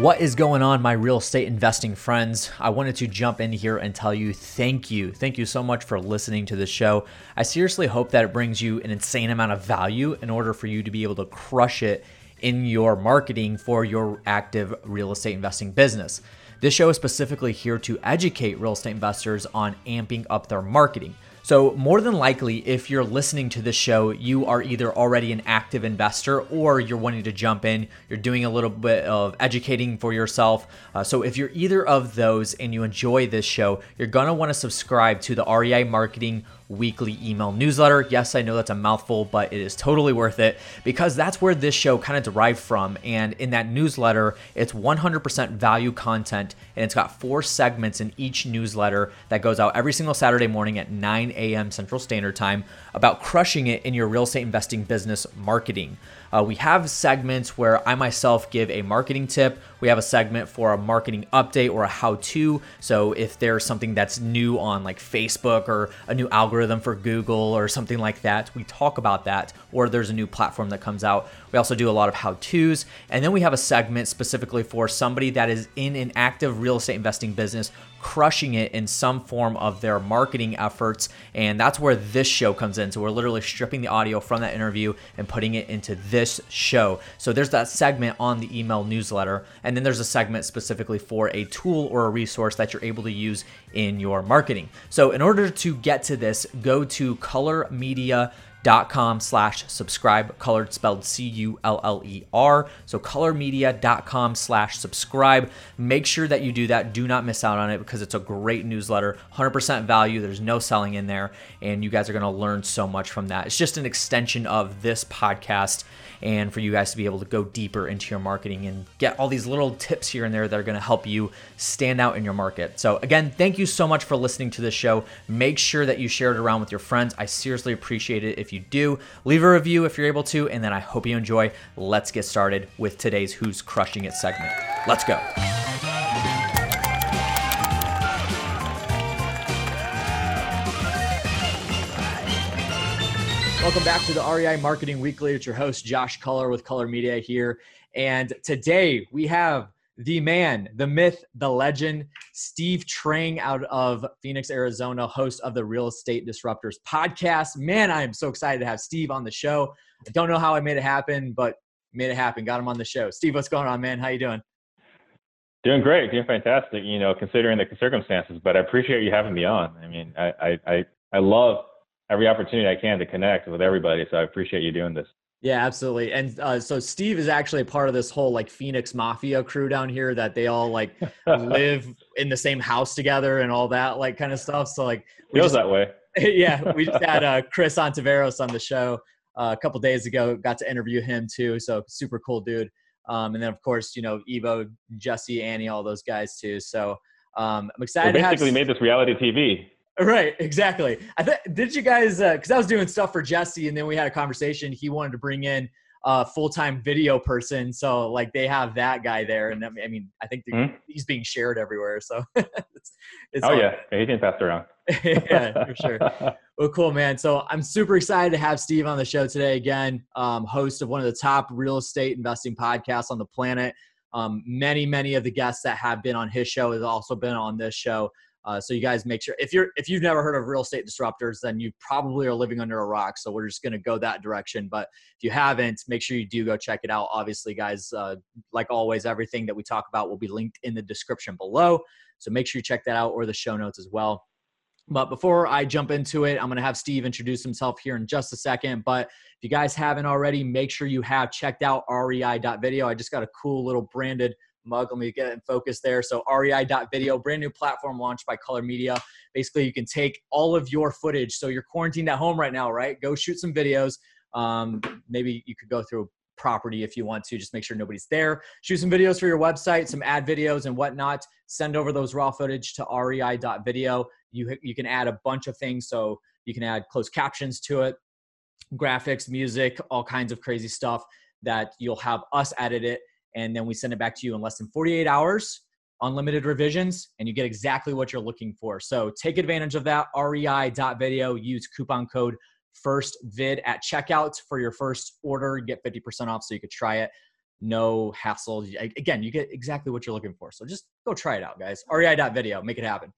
What is going on, my real estate investing friends? I wanted to jump in here and tell you thank you. Thank you so much for listening to the show. I seriously hope that it brings you an insane amount of value in order for you to be able to crush it in your marketing for your active real estate investing business. This show is specifically here to educate real estate investors on amping up their marketing. So, more than likely, if you're listening to this show, you are either already an active investor or you're wanting to jump in. You're doing a little bit of educating for yourself. Uh, so, if you're either of those and you enjoy this show, you're going to want to subscribe to the REI Marketing weekly email newsletter. Yes, I know that's a mouthful, but it is totally worth it because that's where this show kind of derived from. And in that newsletter, it's 100% value content and it's got four segments in each newsletter that goes out every single Saturday morning at 9 a.m. Central Standard Time about crushing it in your real estate investing business marketing. Uh, we have segments where I myself give a marketing tip. We have a segment for a marketing update or a how to. So if there's something that's new on like Facebook or a new algorithm for Google or something like that, we talk about that. Or there's a new platform that comes out. We also do a lot of how to's. And then we have a segment specifically for somebody that is in an active real estate investing business crushing it in some form of their marketing efforts. And that's where this show comes in. So we're literally stripping the audio from that interview and putting it into this show. So there's that segment on the email newsletter. And then there's a segment specifically for a tool or a resource that you're able to use in your marketing. So in order to get to this, go to Culler Media dot com slash subscribe Culler spelled c-u-l-l-e-r so cullermedia.com slash subscribe. Make sure that you do that. Do not miss out on it because it's a great newsletter. 100% value. There's no selling in there. And you guys are going to learn so much from that. It's just an extension of this podcast and for you guys to be able to go deeper into your marketing and get all these little tips here and there that are going to help you stand out in your market. So, again, thank you so much for listening to this show. Make sure that you share it around with your friends. I seriously appreciate it. If you do. Leave a review if you're able to, and then I hope you enjoy. Let's get started with today's Who's Crushing It segment. Let's go. Welcome back to the REI Marketing Weekly. It's your host, Josh Culler with Culler Media here. And today we have the man, the myth, the legend, Steve Trang out of Phoenix, Arizona, host of the Real Estate Disruptors podcast. Man, I am so excited to have Steve on the show. I don't know how I made it happen, but made it happen. Got him on the show. Steve, what's going on, man? How you doing? Doing great, doing fantastic. You know, considering the circumstances, but I appreciate you having me on. I mean, I I I, I love every opportunity I can to connect with everybody. So I appreciate you doing this. Yeah, absolutely. And uh, so Steve is actually a part of this whole like Phoenix Mafia crew down here that they all like live in the same house together and all that like kind of stuff. So like feels just, that way. yeah, we just had uh, Chris Ontiveros on the show uh, a couple days ago. Got to interview him too. So super cool dude. Um, and then of course you know Evo, Jesse, Annie, all those guys too. So um, I'm excited. We basically have... made this reality TV. Right, exactly. I th- did you guys because uh, I was doing stuff for Jesse, and then we had a conversation. He wanted to bring in a full-time video person, so like they have that guy there, and I mean, I think mm-hmm. he's being shared everywhere. So, it's, it's oh yeah, he's being passed around. yeah, for sure. Well, cool, man. So I'm super excited to have Steve on the show today again, um, host of one of the top real estate investing podcasts on the planet. Um, many, many of the guests that have been on his show has also been on this show. Uh, so you guys make sure if you're if you've never heard of real estate disruptors, then you probably are living under a rock. So we're just going to go that direction. But if you haven't, make sure you do go check it out. Obviously, guys, uh, like always, everything that we talk about will be linked in the description below. So make sure you check that out or the show notes as well. But before I jump into it, I'm going to have Steve introduce himself here in just a second. But if you guys haven't already, make sure you have checked out rei.video. I just got a cool little branded mug. Let me get in focus there. So rei.video, brand new platform launched by Culler Media. Basically, you can take all of your footage. So you're quarantined at home right now, right? Go shoot some videos. Um, maybe you could go through a property if you want to. Just make sure nobody's there. Shoot some videos for your website, some ad videos and whatnot. Send over those raw footage to rei.video. You, you can add a bunch of things. So you can add closed captions to it, graphics, music, all kinds of crazy stuff that you'll have us edit it and then we send it back to you in less than 48 hours unlimited revisions and you get exactly what you're looking for so take advantage of that rei.video use coupon code first vid at checkout for your first order get 50% off so you could try it no hassle. Again, you get exactly what you're looking for. So just go try it out, guys. REI.video, make it happen.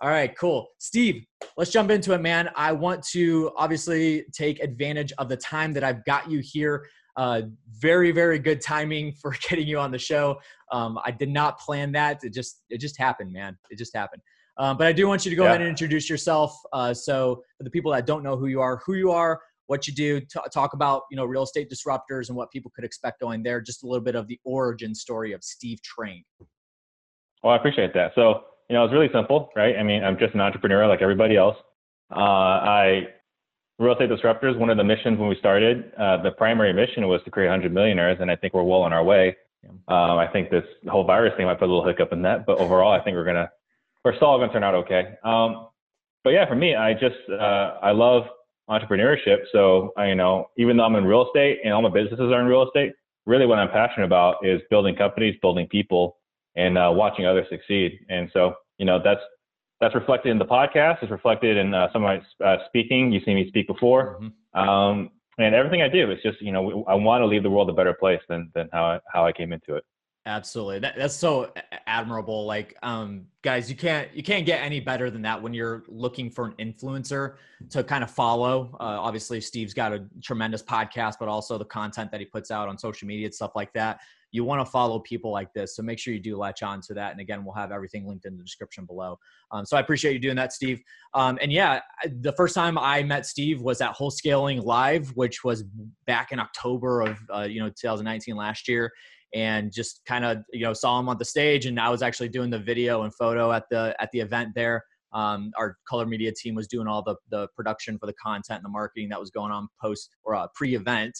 All right, cool. Steve, let's jump into it, man. I want to obviously take advantage of the time that I've got you here. Uh, very, very good timing for getting you on the show. Um, I did not plan that. It just, it just happened, man. It just happened. Um, but I do want you to go yeah. ahead and introduce yourself. Uh, so for the people that don't know who you are, who you are, what you do, t- talk about you know real estate disruptors and what people could expect going there. Just a little bit of the origin story of Steve Trang. Well, I appreciate that. So you know, it's really simple, right? I mean, I'm just an entrepreneur like everybody else. Uh, I real estate disruptors. One of the missions when we started, uh, the primary mission was to create 100 millionaires, and I think we're well on our way. Um, I think this whole virus thing might put a little hiccup in that, but overall, I think we're gonna we're still all gonna turn out okay. Um, but yeah, for me, I just uh, I love entrepreneurship. So I, you know, even though I'm in real estate and all my businesses are in real estate, really what I'm passionate about is building companies, building people, and uh, watching others succeed. And so, you know, that's that's reflected in the podcast. It's reflected in uh, some of my uh, speaking. You've seen me speak before, mm-hmm. um, and everything I do. It's just you know I want to leave the world a better place than than how I, how I came into it. Absolutely. That, that's so admirable. Like, um, guys, you can't you can't get any better than that when you're looking for an influencer to kind of follow. Uh, obviously, Steve's got a tremendous podcast, but also the content that he puts out on social media and stuff like that. You want to follow people like this, so make sure you do latch on to that. And again, we'll have everything linked in the description below. Um, so I appreciate you doing that, Steve. Um, and yeah, the first time I met Steve was at Wholesaling Live, which was back in October of uh, you know 2019 last year and just kind of you know saw him on the stage and i was actually doing the video and photo at the at the event there um, our Culler Media team was doing all the the production for the content and the marketing that was going on post or uh, pre-event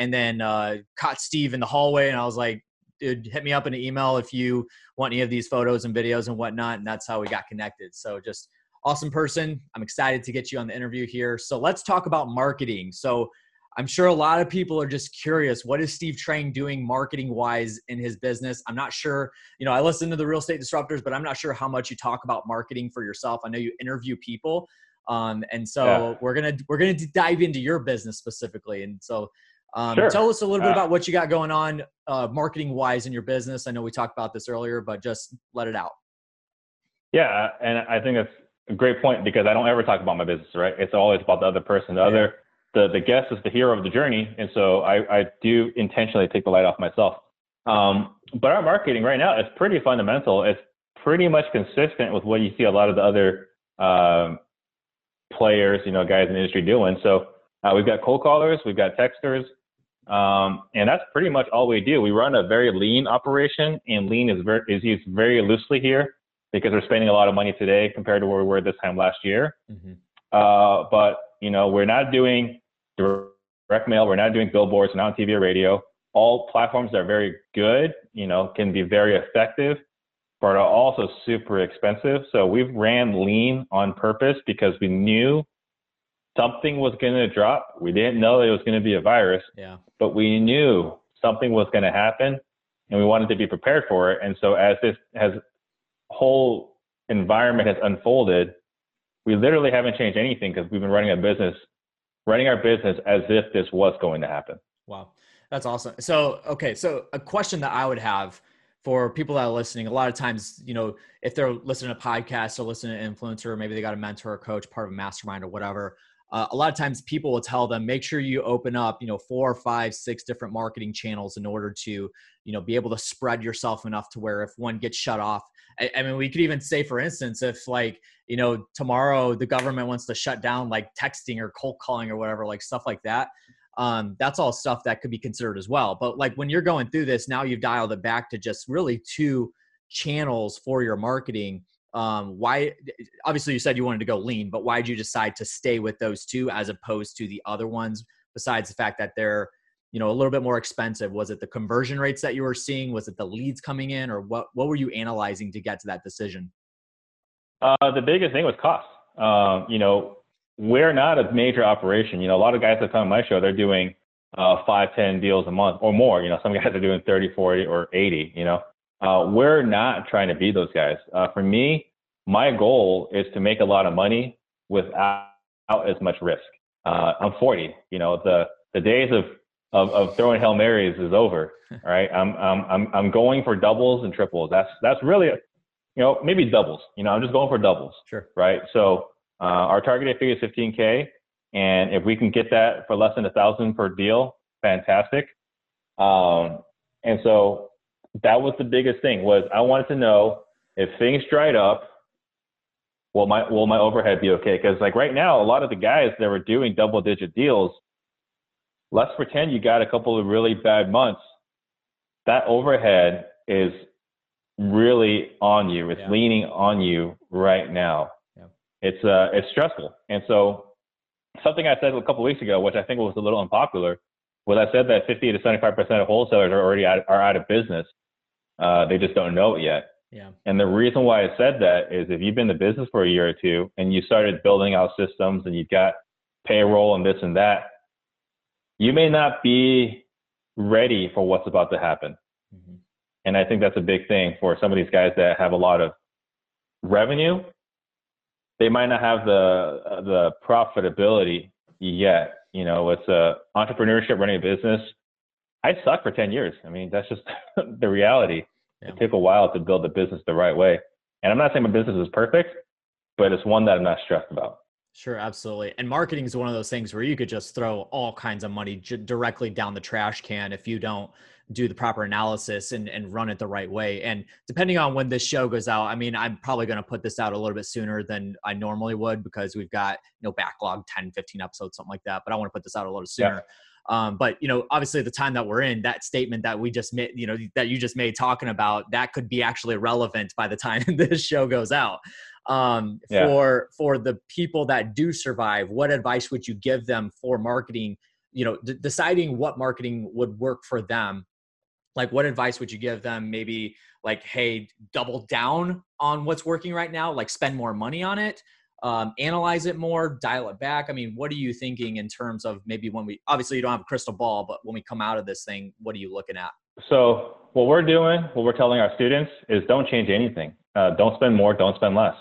and then uh, caught steve in the hallway and i was like dude hit me up in an email if you want any of these photos and videos and whatnot and that's how we got connected so just awesome person i'm excited to get you on the interview here so let's talk about marketing so I'm sure a lot of people are just curious what is Steve Trang doing marketing wise in his business? I'm not sure, you know, I listen to the real estate disruptors, but I'm not sure how much you talk about marketing for yourself. I know you interview people. Um, and so yeah. we're gonna we're gonna dive into your business specifically. And so um, sure. tell us a little bit uh, about what you got going on uh, marketing wise in your business. I know we talked about this earlier, but just let it out. Yeah, and I think that's a great point because I don't ever talk about my business, right? It's always about the other person, the yeah. other the the guest is the hero of the journey, and so I, I do intentionally take the light off myself. Um, but our marketing right now is pretty fundamental. It's pretty much consistent with what you see a lot of the other um, players, you know, guys in the industry doing. So uh, we've got cold callers, we've got texters, um, and that's pretty much all we do. We run a very lean operation, and lean is very is used very loosely here because we're spending a lot of money today compared to where we were this time last year. Mm-hmm. Uh, but you know, we're not doing direct mail. We're not doing billboards. We're not on TV or radio. All platforms are very good, you know, can be very effective, but are also super expensive. So we've ran lean on purpose because we knew something was going to drop. We didn't know it was going to be a virus, yeah. but we knew something was going to happen and we wanted to be prepared for it. And so as this has whole environment has unfolded, we literally haven't changed anything because we've been running a business running our business as if this was going to happen. Wow. That's awesome. So, okay. So a question that I would have for people that are listening, a lot of times, you know, if they're listening to podcasts or listening to influencer, maybe they got a mentor or coach, part of a mastermind or whatever. Uh, a lot of times people will tell them, make sure you open up, you know, four or five, six different marketing channels in order to, you know, be able to spread yourself enough to where if one gets shut off, I, I mean, we could even say, for instance, if like, you know, tomorrow the government wants to shut down like texting or cold calling or whatever, like stuff like that. Um, that's all stuff that could be considered as well. But like when you're going through this, now you've dialed it back to just really two channels for your marketing. Um, why? Obviously, you said you wanted to go lean, but why did you decide to stay with those two as opposed to the other ones? Besides the fact that they're you know a little bit more expensive was it the conversion rates that you were seeing was it the leads coming in or what what were you analyzing to get to that decision uh, the biggest thing was cost. Um, you know, we're not a major operation. You know, a lot of guys that come on my show, they're doing uh, five, 10 deals a month or more. You know, some guys are doing 30, 40, or 80, you know. Uh, we're not trying to be those guys. Uh, for me, my goal is to make a lot of money without as much risk. Uh, I'm 40. You know, the, the days of of, of throwing hail marys is over. All right, I'm I'm I'm I'm going for doubles and triples. That's that's really, you know, maybe doubles. You know, I'm just going for doubles. Sure. Right. So uh, our targeted figure is 15k, and if we can get that for less than a thousand per deal, fantastic. Um, and so that was the biggest thing was I wanted to know if things dried up, will my will my overhead be okay? Because like right now, a lot of the guys that were doing double digit deals, let's pretend you got a couple of really bad months. That overhead is really on you. It's yeah. leaning on you right now. Yeah. It's uh it's stressful. And so something I said a couple weeks ago, which I think was a little unpopular, was I said that 50 to 75 percent of wholesalers are already out, are out of business. Uh, they just don't know it yet. Yeah. And the reason why I said that is if you've been in the business for a year or two and you started building out systems and you've got payroll and this and that, you may not be ready for what's about to happen. Mm-hmm. And I think that's a big thing for some of these guys that have a lot of revenue. They might not have the the profitability yet. You know, it's a entrepreneurship running a business. I sucked for 10 years. I mean, that's just the reality. Yeah. It took a while to build the business the right way. And I'm not saying my business is perfect, but it's one that I'm not stressed about. Sure, absolutely. And marketing is one of those things where you could just throw all kinds of money j- directly down the trash can if you don't do the proper analysis and, and run it the right way. And depending on when this show goes out, I mean, I'm probably going to put this out a little bit sooner than I normally would because we've got, you know, backlog 10, 15 episodes, something like that. But I want to put this out a little sooner. Yeah. Um, but you know, obviously, the time that we're in, that statement that we just made, you know, that you just made talking about, that could be actually relevant by the time this show goes out. Um, yeah. For for the people that do survive, what advice would you give them for marketing? You know, d- deciding what marketing would work for them. Like, what advice would you give them? Maybe like, hey, double down on what's working right now. Like, spend more money on it um, analyze it more, dial it back? I mean, what are you thinking in terms of maybe when we obviously you don't have a crystal ball, but when we come out of this thing, what are you looking at? So what we're doing, what we're telling our students is don't change anything. Uh, don't spend more, don't spend less.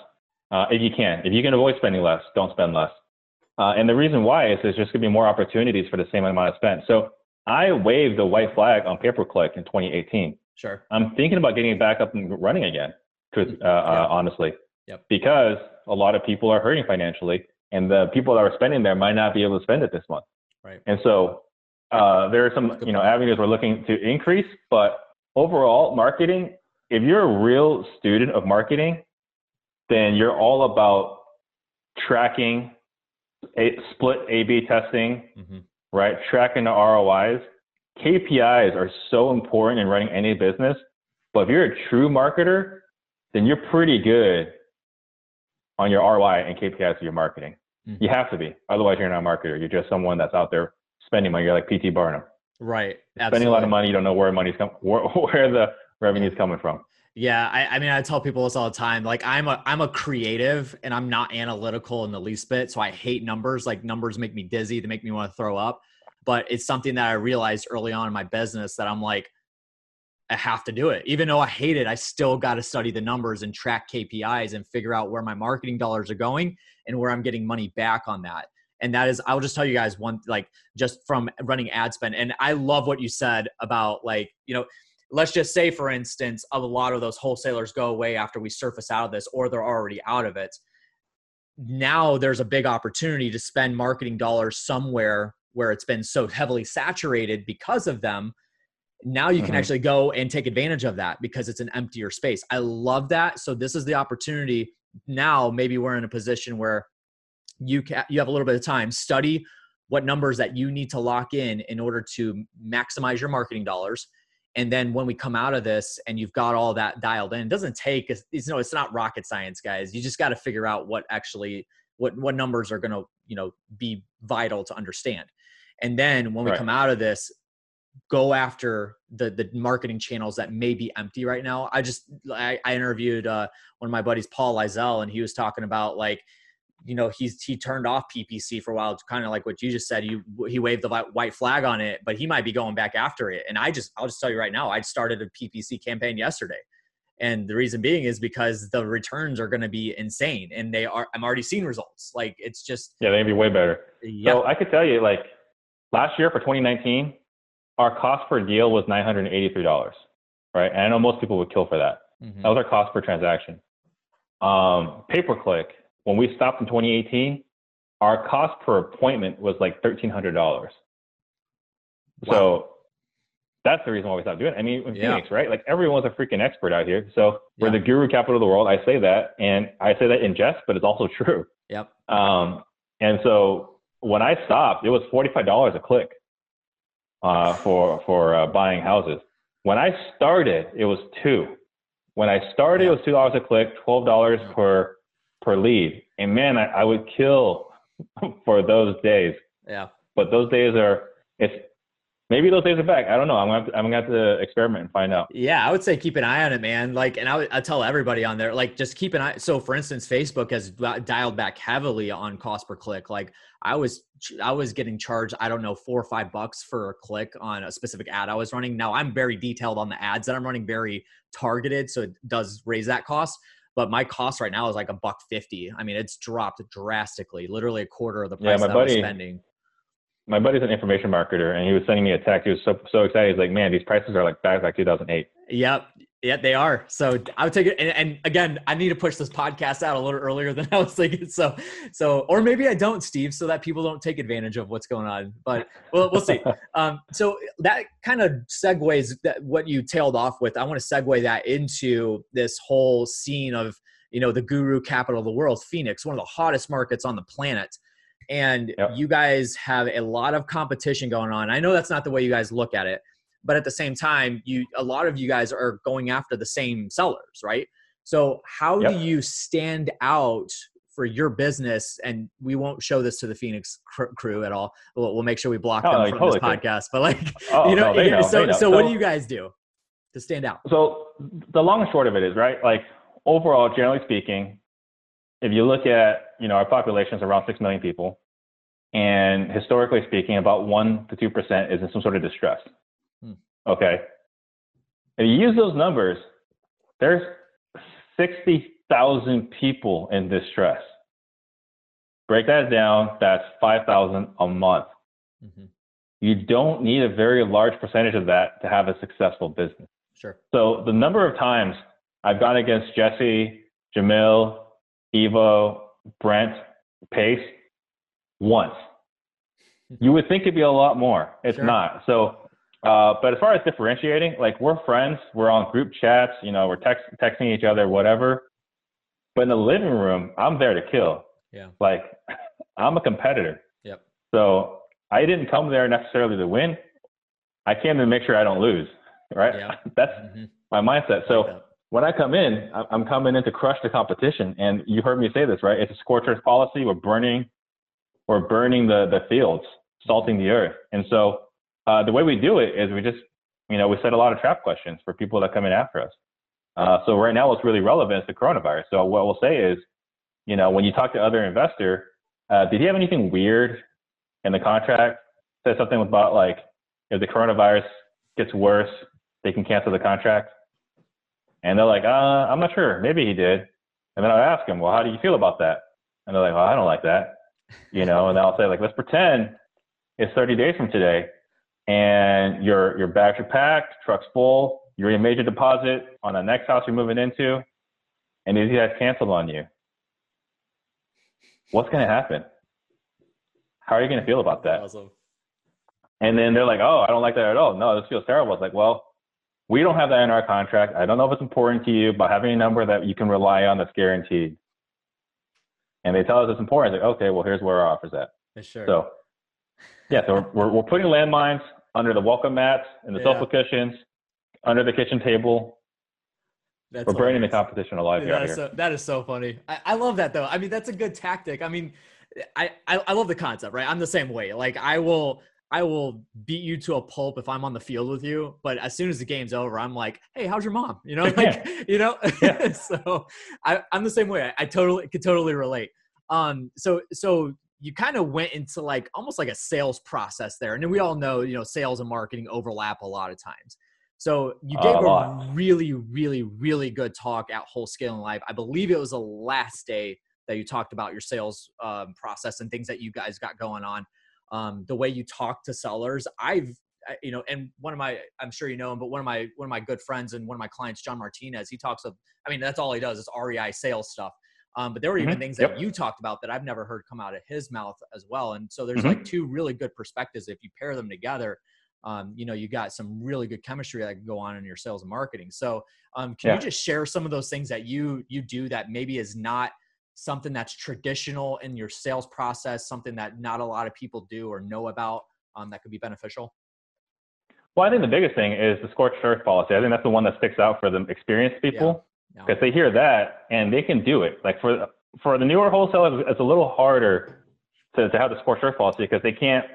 Uh, if you can, if you can avoid spending less, don't spend less. Uh, and the reason why is there's just going to be more opportunities for the same amount of spend. So I waved the white flag on pay per click in 2018. Sure. I'm thinking about getting it back up and running again. Because uh, uh, honestly, Yep. Because a lot of people are hurting financially, and the people that are spending there might not be able to spend it this month. Right. And so uh, there are some you know avenues we're looking to increase, but overall marketing. If you're a real student of marketing, then you're all about tracking, a, split A/B testing, mm-hmm. right? Tracking the ROIs. KPIs are so important in running any business. But if you're a true marketer, then you're pretty good on your ROI and KPIs of your marketing. Mm-hmm. You have to be. Otherwise, you're not a marketer. You're just someone that's out there spending money. You're like P.T. Barnum. Right. Spending a lot of money. You don't know where money's coming, where, where the revenue is coming from. Yeah, I, I, mean, I tell people this all the time. Like, I'm a I'm a creative, and I'm not analytical in the least bit. So I hate numbers. Like, numbers make me dizzy. They make me want to throw up. But it's something that I realized early on in my business that I'm like, I have to do it. Even though I hate it, I still got to study the numbers and track KPIs and figure out where my marketing dollars are going and where I'm getting money back on that. And that is, I'll just tell you guys one, like just from running ad spend. And I love what you said about like, you know, let's just say, for instance, a lot of those wholesalers go away after we surface out of this or they're already out of it. Now there's a big opportunity to spend marketing dollars somewhere where it's been so heavily saturated because of them now you can mm-hmm. actually go and take advantage of that because it's an emptier space. I love that. So this is the opportunity. Now maybe we're in a position where you can you have a little bit of time study what numbers that you need to lock in in order to maximize your marketing dollars and then when we come out of this and you've got all that dialed in it doesn't take it's, know it's not rocket science guys you just got to figure out what actually what what numbers are going to you know be vital to understand and then when we right. come out of this go after the the marketing channels that may be empty right now. I just I, I interviewed uh, one of my buddies, Paul Lizell, and he was talking about like you know he's he turned off PPC for a while, kind of like what you just said. You he waved the white flag on it, but he might be going back after it. And I just I'll just tell you right now, I started a PPC campaign yesterday. And the reason being is because the returns are going to be insane, and they are. I'm already seeing results. Like it's just yeah, they'd be way better. Yeah. So I could tell you, like last year for 2019, our cost per deal was $983, right? And I know most people would kill for that. Mm-hmm. That was our cost per transaction. Um, pay per click, when we stopped in 2018, our cost per appointment was like $1,300. Wow. So that's the reason why we stopped doing it. I mean, in yeah. Phoenix, right? Like everyone's a freaking expert out here. So we're yeah. the guru capital of the world. I say that, and I say that in jest, but it's also true. Yep. Um, and so when I stopped, it was forty-five dollars a click uh, for for uh, buying houses. When I started, it was two. When I started, yeah. it was two dollars a click, twelve dollars yeah. per per lead. And man, I, I would kill for those days. Yeah. But those days are it's maybe those days are back. I don't know. I'm gonna have to, I'm gonna have to experiment and find out. Yeah, I would say keep an eye on it, man. Like, and I would I tell everybody on there, like, just keep an eye. So, for instance, Facebook has dialed back heavily on cost per click. Like, I was I was getting charged, I don't know, four or five bucks for a click on a specific ad I was running. Now I'm very detailed on the ads that I'm running, very targeted, so it does raise that cost. But my cost right now is like a buck fifty. I mean, it's dropped drastically, literally a quarter of the price yeah, my buddy, I was spending my buddy's an information marketer and he was sending me a text. He was so so excited. He's like, man, these prices are like back like 2008. Yep. Yeah, they are. So I would take it. And, and, again, I need to push this podcast out a little earlier than I was thinking. So, so, or maybe I don't, Steve, so that people don't take advantage of what's going on. But we'll, we'll see. um, so that kind of segues that what you tailed off with. I want to segue that into this whole scene of, you know, the guru capital of the world, Phoenix, one of the hottest markets on the planet and yep. you guys have a lot of competition going on. I know that's not the way you guys look at it, but at the same time, you a lot of you guys are going after the same sellers, right? So how yep. do you stand out for your business? And we won't show this to the Phoenix crew at all. We'll, we'll make sure we block oh, them from totally this podcast. But like, oh, you know, no, know so know. so what do you guys do to stand out? So the long and short of it is right. Like overall, generally speaking, if you look at, you know, our population is around 6 million people. And historically speaking, about 1% to 2% is in some sort of distress. Hmm. Okay. If you use those numbers, there's 60,000 people in distress. Break that down, that's 5,000 a month. Mm-hmm. You don't need a very large percentage of that to have a successful business. Sure. So the number of times I've gone against Jesse, Jamil, Evo, Brent, Pace once. You would think it'd be a lot more. It's sure. not. So, uh, but as far as differentiating, like we're friends, we're on group chats, you know, we're text, texting each other, whatever. But in the living room, I'm there to kill. Yeah. Like I'm a competitor. Yep. So I didn't come there necessarily to win. I came to make sure I don't lose. Right. Yeah. That's mm-hmm. my mindset. So like when I come in, I'm coming in to crush the competition. And you heard me say this, right? It's a scorcher's policy. We're burning, we're burning the, the fields, salting the earth. And so uh, the way we do it is we just, you know, we set a lot of trap questions for people that come in after us. Uh, so right now, what's really relevant is the coronavirus. So what we'll say is, you know, when you talk to other investor, uh, did he have anything weird in the contract? Say something about like, if the coronavirus gets worse, they can cancel the contract. And they're like, uh, I'm not sure. Maybe he did. And then I ask them, well, how do you feel about that? And they're like, well, I don't like that. You know, and I'll say like, let's pretend it's 30 days from today and your, your bags are packed, truck's full, you're in a major deposit on the next house you're moving into, and these guys canceled on you. What's going to happen? How are you going to feel about that? Awesome. And then they're like, oh, I don't like that at all. No, this feels terrible. It's like, well, we don't have that in our contract. I don't know if it's important to you, but having a number that you can rely on that's guaranteed. And they tell us it's important. Like, okay, well, here's where our offer's at. Sure. So, yeah, so we're, we're, we're putting landmines under the welcome mats and the yeah. sofa cushions, under the kitchen table. That's we're burning the competition alive yeah, here. So, that is so funny. I, I love that though. I mean, that's a good tactic. I mean, I, I, I love the concept, right? I'm the same way. Like I will I will beat you to a pulp if I'm on the field with you. But as soon as the game's over, I'm like, hey, how's your mom? You know, like, you know. Yeah. so I, am the same way. I, I totally could totally relate. Um, so so you kind of went into like almost like a sales process there, and then we all know, you know, sales and marketing overlap a lot of times. So you gave a, a really, really, really good talk at Wholesaling Live. I believe it was the last day that you talked about your sales um, process and things that you guys got going on um, the way you talk to sellers. I've you know, and one of my, I'm sure you know him, but one of my, one of my good friends and one of my clients, John Martinez, he talks of, I mean, that's all he does is REI sales stuff. Um, but there were even mm-hmm. things that yep. you talked about that I've never heard come out of his mouth as well. And so there's mm-hmm. like two really good perspectives. If you pair them together, um, you know, you got some really good chemistry that can go on in your sales and marketing. So um, can yeah. you just share some of those things that you, you do that maybe is not something that's traditional in your sales process, something that not a lot of people do or know about um, that could be beneficial? Well, I think the biggest thing is the scorched earth policy. I think that's the one that sticks out for the experienced people because yeah. they hear that and they can do it. Like for for the newer wholesalers, it's a little harder to, to have the scorched earth policy because they can't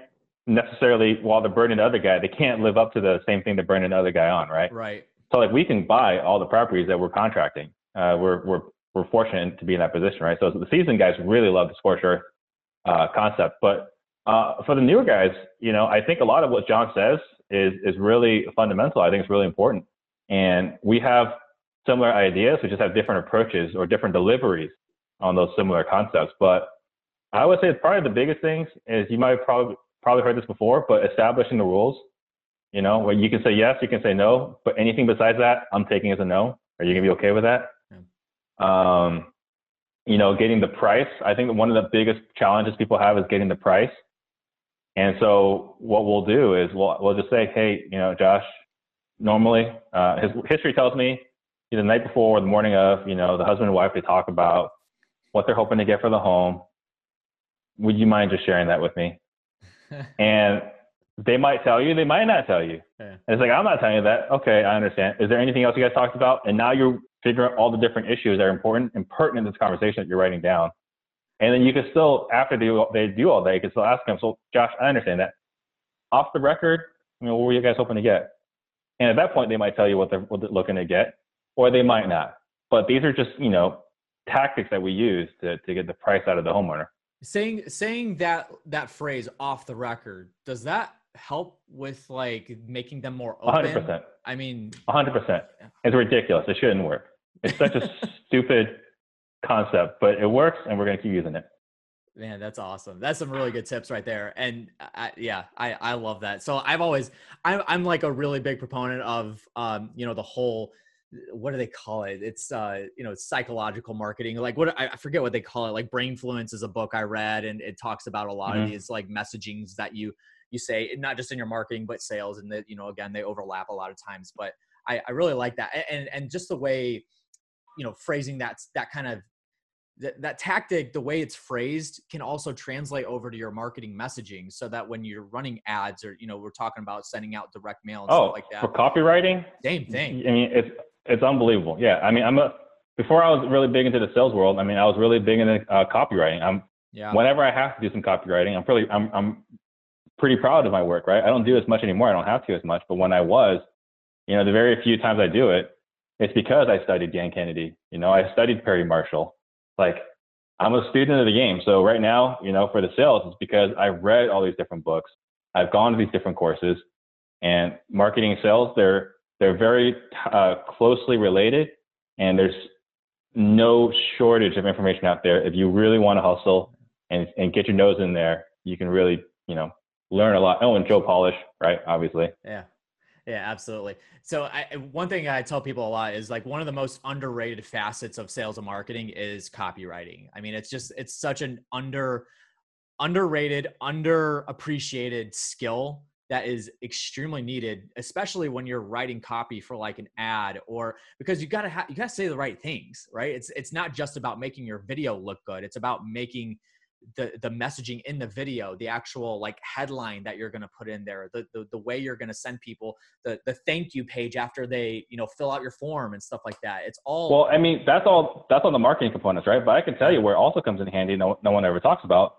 necessarily while they're burning the other guy, they can't live up to the same thing they're burning the other guy on, right? Right. So like we can buy all the properties that we're contracting. Uh, we're we're we're fortunate to be in that position, right? So the seasoned guys really love the scorched earth uh, concept, but uh, for the newer guys, you know, I think a lot of what John says is is really fundamental. I think it's really important, and we have similar ideas. We just have different approaches or different deliveries on those similar concepts. But I would say probably the biggest things is you might have probably probably heard this before, but establishing the rules. You know, where you can say yes, you can say no, but anything besides that, I'm taking as a no. Are you gonna be okay with that? Um, you know, getting the price. I think one of the biggest challenges people have is getting the price. And so what we'll do is we'll we'll just say, hey, you know, Josh, normally uh, his history tells me the night before or the morning of, you know, the husband and wife they talk about what they're hoping to get for the home. Would you mind just sharing that with me? and they might tell you, they might not tell you. Yeah. It's like I'm not telling you that. Okay, I understand. Is there anything else you guys talked about? And now you're figuring out all the different issues that are important and pertinent to this conversation that you're writing down. And then you can still, after they do, they do all that, you can still ask them, so Josh, I understand that. Off the record, I mean, what were you guys hoping to get? And at that point, they might tell you what they're, what they're looking to get, or they might not. But these are just, you know, tactics that we use to, to get the price out of the homeowner. Saying saying that that phrase off the record, does that help with like making them more open? 100%. I mean, 100%. It's ridiculous. It shouldn't work. It's such a stupid concept, but it works and we're going to keep using it. Man, that's awesome. That's some really good tips right there. And I, yeah, I, I love that. So I've always, I'm, I'm like a really big proponent of, um, you know, the whole, what do they call it? It's, uh, you know, psychological marketing. Like what, I forget what they call it. Like Brainfluence is a book I read and it talks about a lot mm-hmm. of these like messagings that you, you say, not just in your marketing, but sales. And that, you know, again, they overlap a lot of times, but I, I really like that. And, and just the way, you know, phrasing that, that kind of that, that tactic the way it's phrased can also translate over to your marketing messaging so that when you're running ads or you know we're talking about sending out direct mail and oh, stuff like that for copywriting? Same thing. I mean it's it's unbelievable. Yeah i mean i'm a before i was really big into the sales world i mean i was really big into uh, copywriting. I'm yeah. whenever i have to do some copywriting i'm pretty i'm i'm pretty proud of my work right? I don't do as much anymore. I don't have to as much but when i was you know the very few times i do it it's because i studied dan kennedy you know i studied perry marshall like I'm a student of the game. So right now, you know, for the sales, it's because I've read all these different books. I've gone to these different courses, and marketing and sales they're they're very uh, closely related, and there's no shortage of information out there. If you really want to hustle and and get your nose in there, you can really you know learn a lot. Oh, and Joe Polish, right? Obviously. Yeah. Yeah, absolutely. So I, one thing I tell people a lot is like one of the most underrated facets of sales and marketing is copywriting. I mean, it's just it's such an under underrated, underappreciated skill that is extremely needed, especially when you're writing copy for like an ad or because you gotta have you gotta say the right things, right? It's it's not just about making your video look good. It's about making the the messaging in the video the actual like headline that you're going to put in there the, the the way you're going to send people the the thank you page after they you know fill out your form and stuff like that. It's all well i mean that's all that's on the marketing components right? But i can tell you where it also comes in handy no, no one ever talks about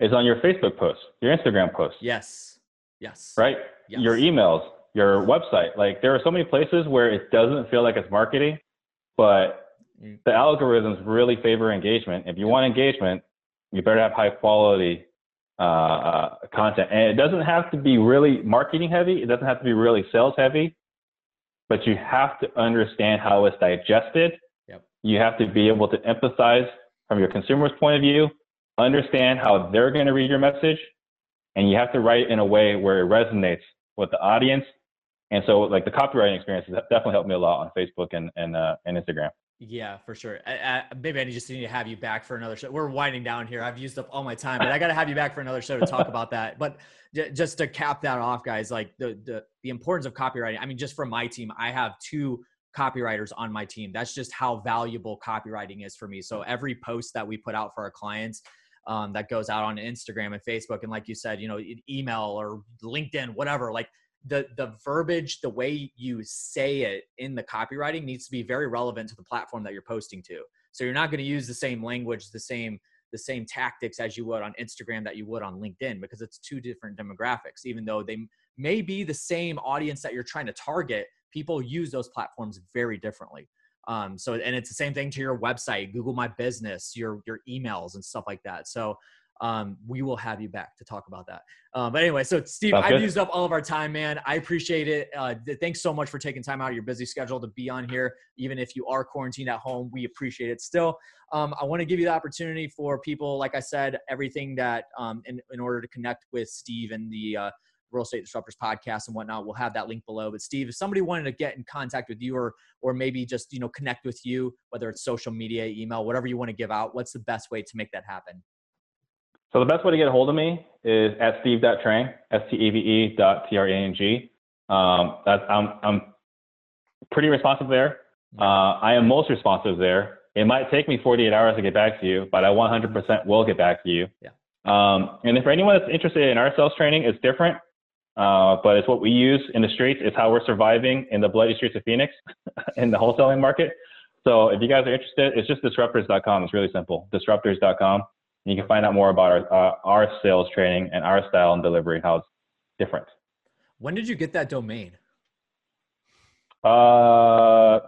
is on your facebook post your instagram post yes. Yes. Right? Yes. your emails your website. Like there are so many places where it doesn't feel like it's marketing but mm. the algorithms really favor engagement. If you want engagement you better have high quality uh, uh, content. And it doesn't have to be really marketing heavy. It doesn't have to be really sales heavy, but you have to understand how it's digested. Yep. You have to be able to empathize from your consumer's point of view, understand how they're going to read your message, and you have to write in a way where it resonates with the audience. And so like the copywriting experience has definitely helped me a lot on Facebook and and uh, and Instagram. Yeah, for sure. I, I, maybe I just need to have you back for another show. We're winding down here. I've used up all my time, but I got to have you back for another show to talk about that. But j- just to cap that off, guys, like the, the the importance of copywriting. I mean, just from my team, I have two copywriters on my team. That's just how valuable copywriting is for me. So every post that we put out for our clients, um, that goes out on Instagram and Facebook, and like you said, you know, email or LinkedIn, whatever, like the the verbiage the way you say it in the copywriting needs to be very relevant to the platform that you're posting to. So you're not going to use the same language the same the same tactics as you would on instagram that you would on linkedin because it's two different demographics even though they may be the same audience that you're trying to target people use those platforms very differently. Um, so and it's the same thing to your website google my business your your emails and stuff like that. So um, we will have you back to talk about that. Um, but anyway, so Steve, Sounds I've good. used up all of our time, man. I appreciate it. Uh, th- thanks so much for taking time out of your busy schedule to be on here. Even if you are quarantined at home, we appreciate it still. Um, I want to give you the opportunity for people, like I said, everything that um, in, in order to connect with Steve and the uh, Real Estate Disruptors podcast and whatnot. We'll have that link below. But Steve, if somebody wanted to get in contact with you or or maybe just you know connect with you, whether it's social media, email, whatever you want to give out, what's the best way to make that happen? So the best way to get a hold of me is at steve.trang, S-T-E-V-E dot T-R-A-N-G. Um, that's, I'm, I'm pretty responsive there. Mm-hmm. Uh, I am most responsive there. It might take me 48 hours to get back to you, but I 100% will get back to you. Yeah. Um, and if for anyone that's interested in our sales training, it's different, uh, but it's what we use in the streets. It's how we're surviving in the bloody streets of Phoenix in the wholesaling market. So if you guys are interested, it's just disruptors.com. It's really simple. Disruptors.com. And you can find out more about our, uh, our sales training and our style and delivery, how it's different. When did you get that domain? Uh,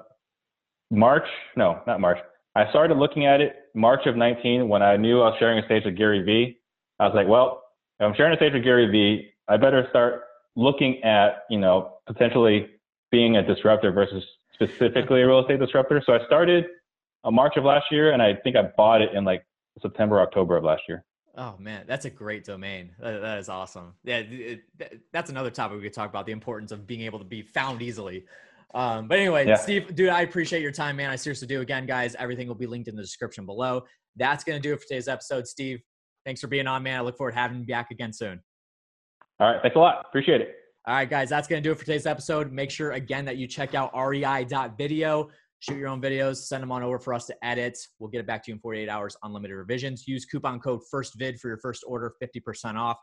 March? No, not March. I started looking at it March of 19 when I knew I was sharing a stage with Gary Vee. I was like, well, if I'm sharing a stage with Gary Vee, I better start looking at, you know, potentially being a disruptor versus specifically a real estate disruptor. So I started uh, March of last year and I think I bought it in like September, October of last year. Oh man, that's a great domain. that, that is awesome. Yeah, it, it, that's another topic we could talk about: the importance of being able to be found easily. Um, but anyway, yeah. Steve, dude, I appreciate your time, man. I seriously do. Again, guys, everything will be linked in the description below. That's gonna do it for today's episode. Steve, thanks for being on, man. I look forward to having you back again soon. All right, thanks a lot. Appreciate it. All right, guys, that's gonna do it for today's episode. Make sure again that you check out rei.video shoot your own videos, send them on over for us to edit. We'll get it back to you in 48 hours, unlimited revisions. Use coupon code FIRSTVID for your first order, 50% off.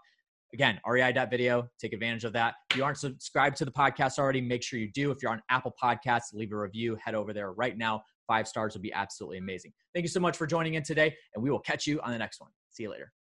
Again, rei.video, take advantage of that. If you aren't subscribed to the podcast already, make sure you do. If you're on Apple Podcasts, leave a review. Head over there right now. Five stars would be absolutely amazing. Thank you so much for joining in today, and we will catch you on the next one. See you later.